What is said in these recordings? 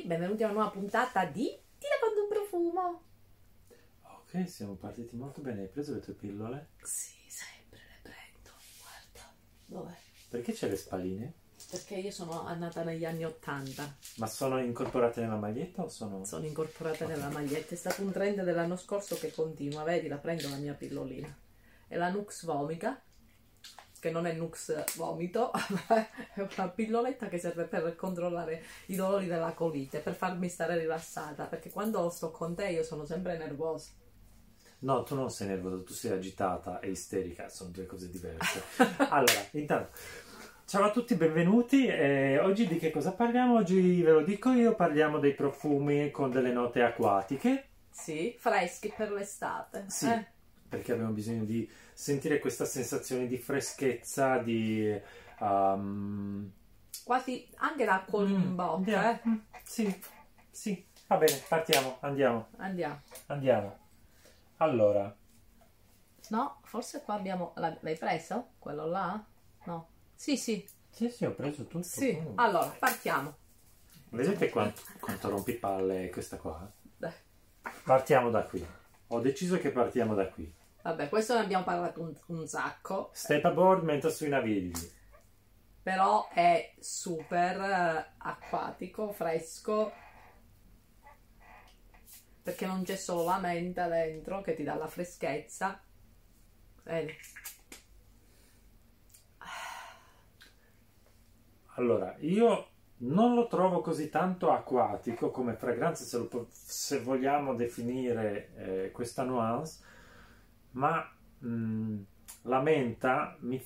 tutti, benvenuti a una nuova puntata di Ti racconto un profumo. Ok, siamo partiti molto bene. Hai preso le tue pillole? Sì, sempre le prendo. Guarda, dov'è? Perché c'è le spalline? Perché io sono nata negli anni Ottanta, Ma sono incorporate nella maglietta o sono... sono incorporate nella maglietta. È stato un trend dell'anno scorso che continua. Vedi, la prendo la mia pillolina. È la Nux Vomica, che non è Nux Vomito, è una pilloletta che serve per controllare i dolori della colite, per farmi stare rilassata. Perché quando sto con te io sono sempre nervosa. No, tu non sei nervosa, tu sei agitata e isterica, sono due cose diverse. allora, intanto, ciao a tutti, benvenuti. Eh, oggi di che cosa parliamo? Oggi ve lo dico io, parliamo dei profumi con delle note acquatiche. Sì, freschi per l'estate. Sì, eh. Perché abbiamo bisogno di sentire questa sensazione di freschezza, di... um, Quasi anche l'acqua in mm, bocca. andiamo. eh. Mm, Sì, sì, va bene, partiamo, andiamo, Andiamo. andiamo. Allora, No, forse qua abbiamo. L'hai preso? Quello là? No. Sì, sì, sì, sì, ho preso tutto. sì. Mm. Allora, partiamo. Vedete quanto, quanto rompipalle è questa qua? Partiamo da qui. Ho deciso che partiamo da qui. Vabbè, questo ne abbiamo parlato un, un sacco. Step aboard mentre sui navigli. Però è super eh, acquatico, fresco. Perché non c'è solo la menta dentro che ti dà la freschezza. Vedi? Allora, io non lo trovo così tanto acquatico come fragranza, se, lo se vogliamo definire eh, questa nuance, ma mm, la menta mi-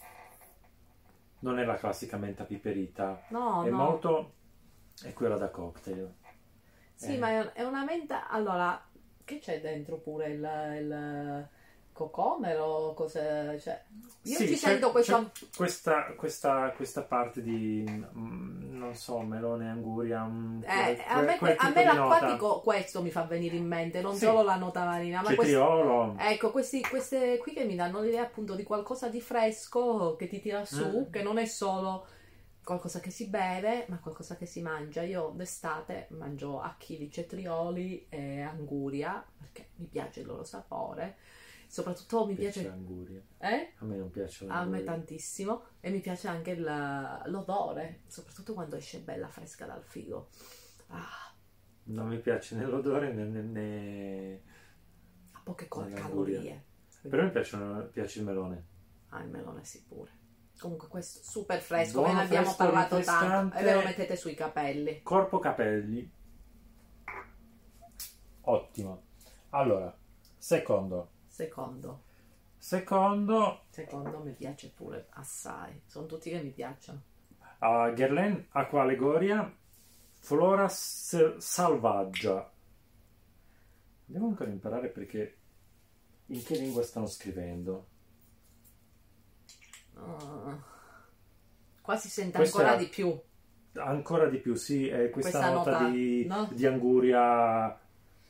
non è la classica menta piperita, No, è no. molto... è quella da cocktail. Sì, Eh. ma è- una menta. Allora, che c'è dentro pure il, il cocomero? Cos'è? Cioè, io Sì, ci sento questo. c'è questa, questa, questa parte di, mm, non so, melone, anguria, Eh, quel- a me, quel a me l'acquatico questo mi fa venire in mente, non Sì. solo la nota marina, ma questi, Cetriolo. ecco, questi, queste qui che mi danno l'idea appunto di qualcosa di fresco che ti tira su, Mm. che non è solo qualcosa che si beve, ma qualcosa che si mangia. Io d'estate mangio a chili cetrioli e anguria, perché mi piace il loro sapore. Soprattutto mi piace l'anguria. Eh? A me non piace A me l'anguria. tantissimo e mi piace anche il- l'odore, soprattutto quando esce bella fresca dal frigo. Ah, Non mi piace né l'odore né... né- né- ha poche col- L'anguria. calorie. Però mi piace, piace il melone. Ah, il melone sì pure. Comunque questo super fresco, Buono, ve ne abbiamo parlato tanto e ve lo mettete sui capelli. Corpo capelli. Ottimo. Allora, secondo. Secondo, Secondo, secondo mi piace pure assai. Sono tutti che mi piacciono. a Guerlain Acqua Allegoria Flora S- Salvaggia. Devo ancora imparare perché in che lingua stanno scrivendo. Ah. qua si sente Questo ancora di più. Ancora di più, sì, è questa, Questa nota, nota, di, no? di anguria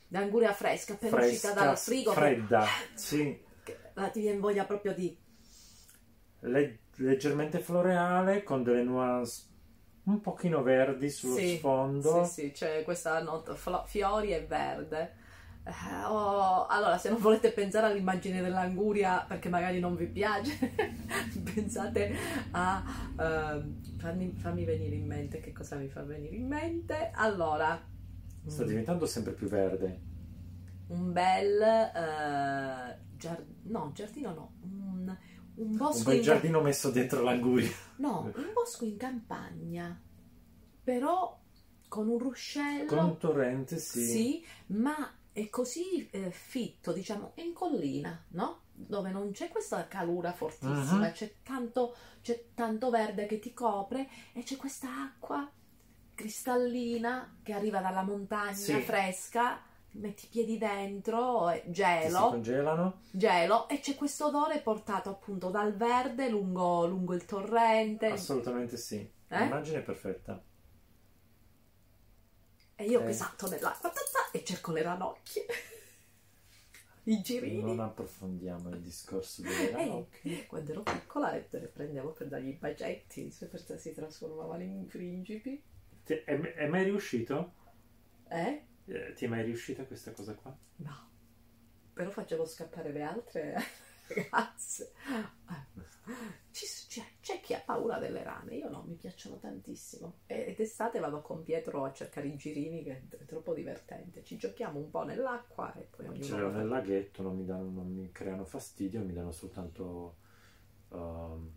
L'anguria fresca appena uscita fresca, dal frigo. che- fredda, sì, che la ti viene voglia proprio di le- leggermente floreale con delle nuance un pochino verdi sullo Sì, sfondo. Sì, sì, c'è questa nota fiori e verde. Eh, oh, allora, se non volete pensare all'immagine dell'anguria perché magari non vi piace, pensate a ehm, fammi, fammi venire in mente che cosa mi fa venire in mente. Allora, Sta diventando sempre più verde. un bel eh, giard- no, giardino no, un, un Un bosco bel in giardino messo dentro l'anguria. No, un bosco in campagna, però con un ruscello. Con un torrente, sì. Sì, ma è così eh, fitto, diciamo, in collina, no? Dove non c'è questa calura fortissima, Mhm. c'è, tanto, c'è tanto verde che ti copre e c'è questa acqua cristallina che arriva dalla montagna Sì. fresca, metti i piedi dentro, Che si gelo, congelano. gelo e c'è questo odore portato appunto dal verde lungo, lungo il torrente. Assolutamente sì. Eh? L'immagine è perfetta. E io Eh. che salto nell'acqua e cerco le ranocchie. I girini. Non approfondiamo il discorso delle Eh, ranocchie. quando ero piccola te le prendevo per dargli i bacetti, se per si trasformavano in principi. Ti- È, è mai riuscito? Eh? Eh, ti è mai riuscita questa cosa qua? No. Però facevo scappare le altre ragazze. Ci- C'è, c'è chi ha paura delle rane, io no, mi piacciono tantissimo. E- Ed estate vado con Pietro a cercare i girini, che è troppo divertente. Ci giochiamo un po' nell'acqua e poi ognuno... Ce va l'ho a nel laghetto, non mi, danno- non mi creano fastidio, mi danno soltanto ehm,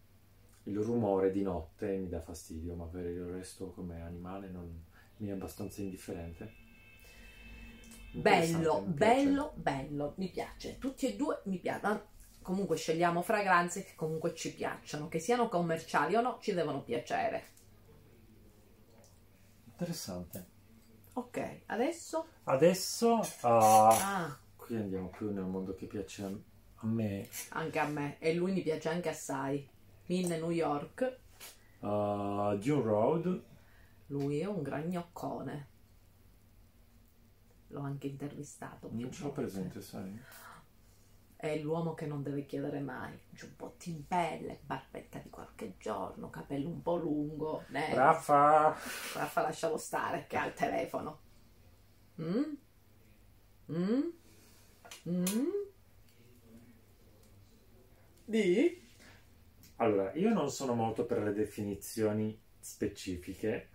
il rumore di notte mi dà fastidio, ma per il resto come animale non, mi è abbastanza indifferente. Bello, bello, bello, mi piace. Tutti e due mi piacciono. Comunque scegliamo fragranze che comunque ci piacciono, che siano commerciali o no, ci devono piacere. Interessante. Ok, adesso... Adesso ah, Ah, qui andiamo più nel mondo che piace a me. anche a me. E lui mi piace anche assai. In New York, Uh, Dune Road, lui è un gran gnoccone. L'ho anche intervistato. non ce l'ho presente, sai? È l'uomo che non deve chiedere mai. Giubbotti in pelle, barbetta di qualche giorno, capello un po' lungo. nero. Raffa! Raffa, lascialo stare che ha il telefono. Mm? Mm? Mm? Di? Allora, io non sono molto per le definizioni specifiche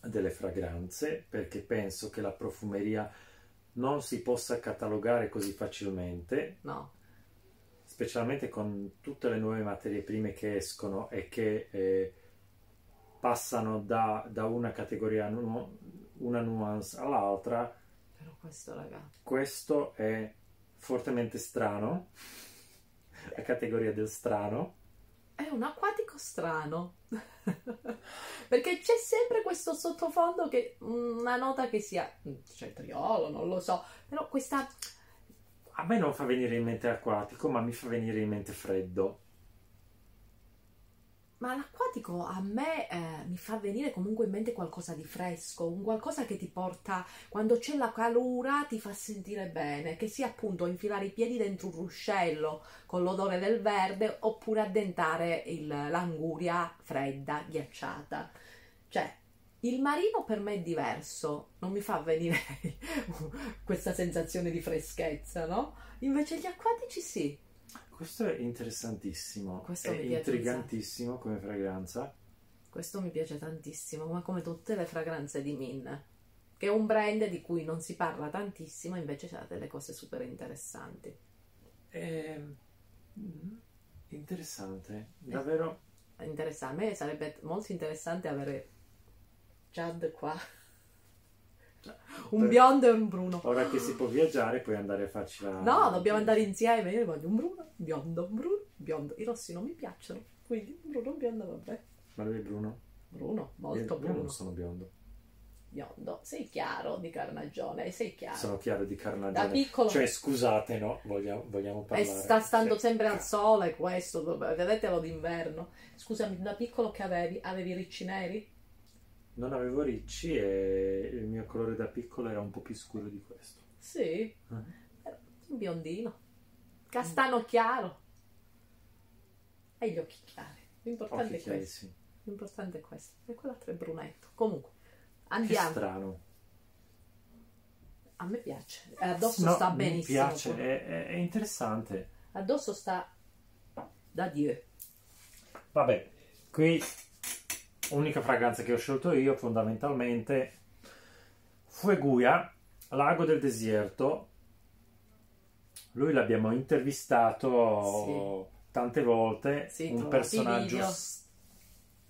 delle fragranze perché penso che la profumeria non si possa catalogare così facilmente, No. specialmente con tutte le nuove materie prime che escono e che eh, passano da, da una categoria, nu- una nuance all'altra. Però questo, raga. Questo è fortemente strano, la categoria del strano. È un acquatico strano. Perché c'è sempre questo sottofondo che una nota che sia cetriolo, non lo so, però questa A me non fa venire in mente acquatico, ma mi fa venire in mente freddo. Ma l'acquatico a me eh, mi fa venire comunque in mente qualcosa di fresco, un qualcosa che ti porta, quando c'è la calura, ti fa sentire bene, che sia appunto infilare i piedi dentro un ruscello con l'odore del verde oppure addentare il- l'anguria fredda, ghiacciata. Cioè, il marino per me è diverso, non mi fa venire questa sensazione di freschezza, no? Invece gli acquatici sì. Questo è interessantissimo, Questo è mi piace intrigantissimo come fragranza. Questo mi piace tantissimo, ma come tutte le fragranze di Min, che è un brand di cui non si parla tantissimo, invece c'ha delle cose super interessanti. È mm, interessante, davvero. È interessante. A me sarebbe molto interessante avere Chad qua. Un Per- biondo e un bruno. Ora che si può viaggiare, puoi andare a farci la. No, dobbiamo andare insieme. Io voglio un bruno, un biondo, un bruno, un biondo. I rossi non mi piacciono, quindi un bruno, un biondo, vabbè. Ma lui è Bruno? Bruno, molto io, io bruno. non sono biondo, Biondo. Sei chiaro di carnagione, sei chiaro. sono chiaro di Da carnagione. piccolo. Cioè, scusate, no? Vogliamo, vogliamo E parlare. sta stando Sì. sempre al sole questo, vedetelo d'inverno. Scusami, da piccolo che avevi? Avevi i ricci neri? Non avevo ricci e il mio colore da piccolo era un po' più scuro di questo. Sì. Era un biondino. Castano chiaro. E gli occhi chiari. L'importante Occhi è chiari, questo. sì. L'importante è questo. E quell'altro è brunetto. Comunque, Che andiamo. strano. A me piace. Addosso No, sta mi benissimo. piace, è, è- è interessante. Addosso sta da Dio. Vabbè, qui unica fragranza che ho scelto io fondamentalmente Fueguia, Lago del Deserto. Lui l'abbiamo intervistato tante volte, Sì, un personaggio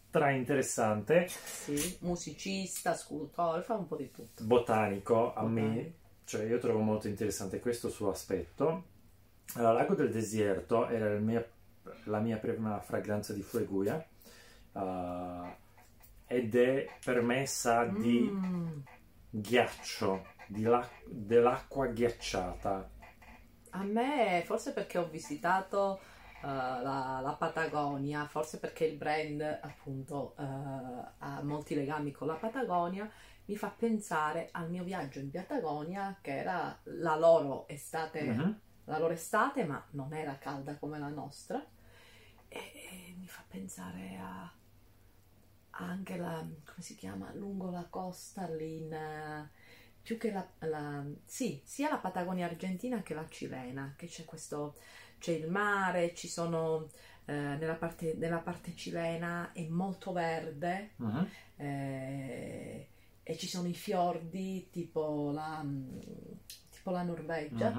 stra interessante, Sì, musicista, scultore, fa un po' di tutto. botanico a me, cioè io trovo molto interessante questo suo aspetto. Allora, Lago del Deserto era il mio- la mia prima fragranza di Fueguia uh, ed è per me sa di Mm. ghiaccio, dell'acqua ghiacciata. A me, forse perché ho visitato eh, la, la Patagonia, forse perché il brand appunto eh, ha molti legami con la Patagonia, mi fa pensare al mio viaggio in Patagonia, che era la loro estate, Mhm. la loro estate, ma non era calda come la nostra. E, e mi fa pensare a anche la, come si chiama, lungo la costa lì in, eh, più che la, la- sì, sia la Patagonia argentina che la cilena, che c'è questo, c'è il mare, ci sono eh, nella parte, nella parte cilena è molto verde Mhm. eh, e ci sono i fiordi tipo la, mm, tipo la Norvegia.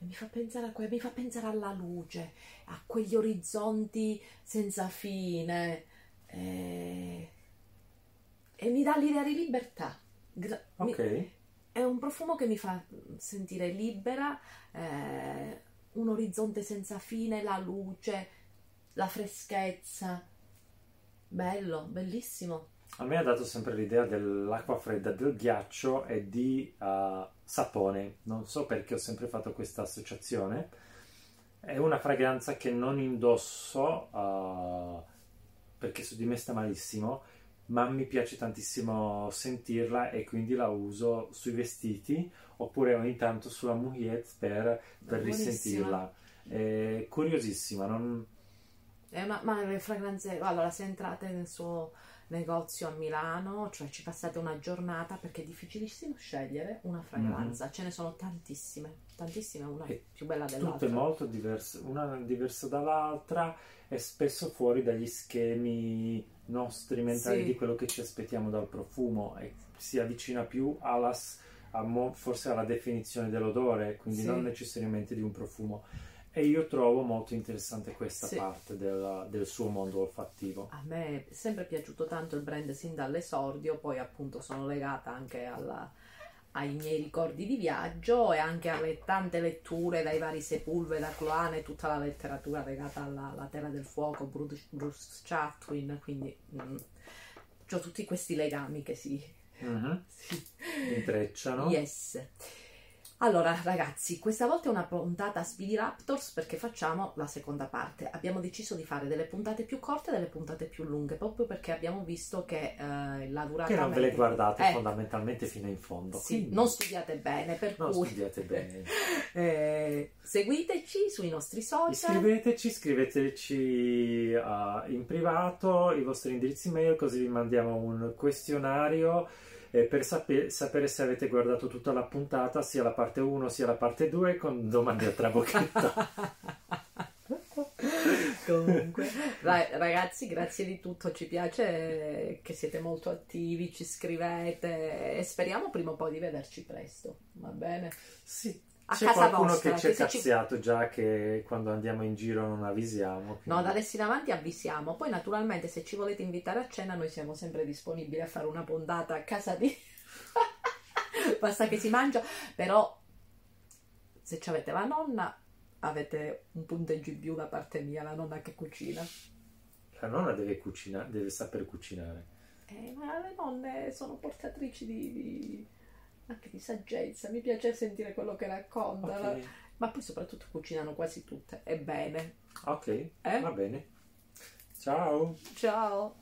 E mi fa pensare a que- mi fa pensare alla luce, a quegli orizzonti senza fine eh, e mi dà l'idea di libertà. Gra- mi- Ok. è un profumo che mi fa sentire libera, eh, un orizzonte senza fine, la luce, la freschezza. Bello, bellissimo. A me ha dato sempre l'idea dell'acqua fredda, del ghiaccio e di eh, sapone. Non so perché ho sempre fatto questa associazione. È una fragranza che non indosso eh, perché su di me sta malissimo, ma mi piace tantissimo sentirla e quindi la uso sui vestiti oppure ogni tanto sulla mouillette per, per risentirla. È curiosissima, non... È una, ma le fragranze, allora se entrate nel suo negozio a Milano, cioè ci passate una giornata perché è difficilissimo scegliere una fragranza, ce ne sono tantissime, tantissime, una E più bella tutte dell'altra. molto diverse, una diversa dall'altra e spesso fuori dagli schemi nostri mentali Sì. di quello che ci aspettiamo dal profumo e si avvicina più alla, forse alla definizione dell'odore, quindi Sì. non necessariamente di un profumo. E io trovo molto interessante questa Sì. parte del, del suo mondo olfattivo. A me è sempre piaciuto tanto il brand sin dall'esordio, poi appunto sono legata anche alla- ai miei ricordi di viaggio e anche alle tante letture dai vari Sepulveda, Cloane, tutta la letteratura legata alla, alla Terra del Fuoco, Bruce, Bruce Chatwin, quindi ho tutti questi legami che si... Mhm. si Intrecciano. Yes. Allora, ragazzi, questa volta è una puntata a Speedy Raptors perché facciamo la seconda parte. Abbiamo deciso di fare delle puntate più corte e delle puntate più lunghe, proprio perché abbiamo visto che eh, la durata Che non ve le guardate Eh, fondamentalmente fino in fondo. Sì, quindi non studiate bene, per non cui studiate bene. eh, seguiteci sui nostri social. Iscriveteci, scriveteci uh, in privato i vostri indirizzi mail così vi mandiamo un questionario eh, per sape- sapere se avete guardato tutta la puntata, sia la parte 1 sia la parte 2 con domande a trabocchetto. Comunque, Ra- ragazzi, grazie di tutto. Ci piace che siete molto attivi, ci scrivete e speriamo prima o poi di vederci presto. Va bene? sì, A c'è casa qualcuno vostra, che ci è se ci- cazziato già che quando andiamo in giro non avvisiamo. No, quindi- da adesso in avanti avvisiamo. Poi, naturalmente, se ci volete invitare a cena, noi siamo sempre disponibili a fare una puntata a casa di. Basta che si mangia, però, se ci avete la nonna, avete un punteggio in più da parte mia, la nonna che cucina. La nonna deve cucinare, deve saper cucinare. Eh, ma le nonne sono portatrici di, di- anche di saggezza, mi piace sentire quello che raccontano, Ok, ma poi soprattutto cucinano quasi tutte, è bene. ok, Eh? va bene. Ciao. Ciao!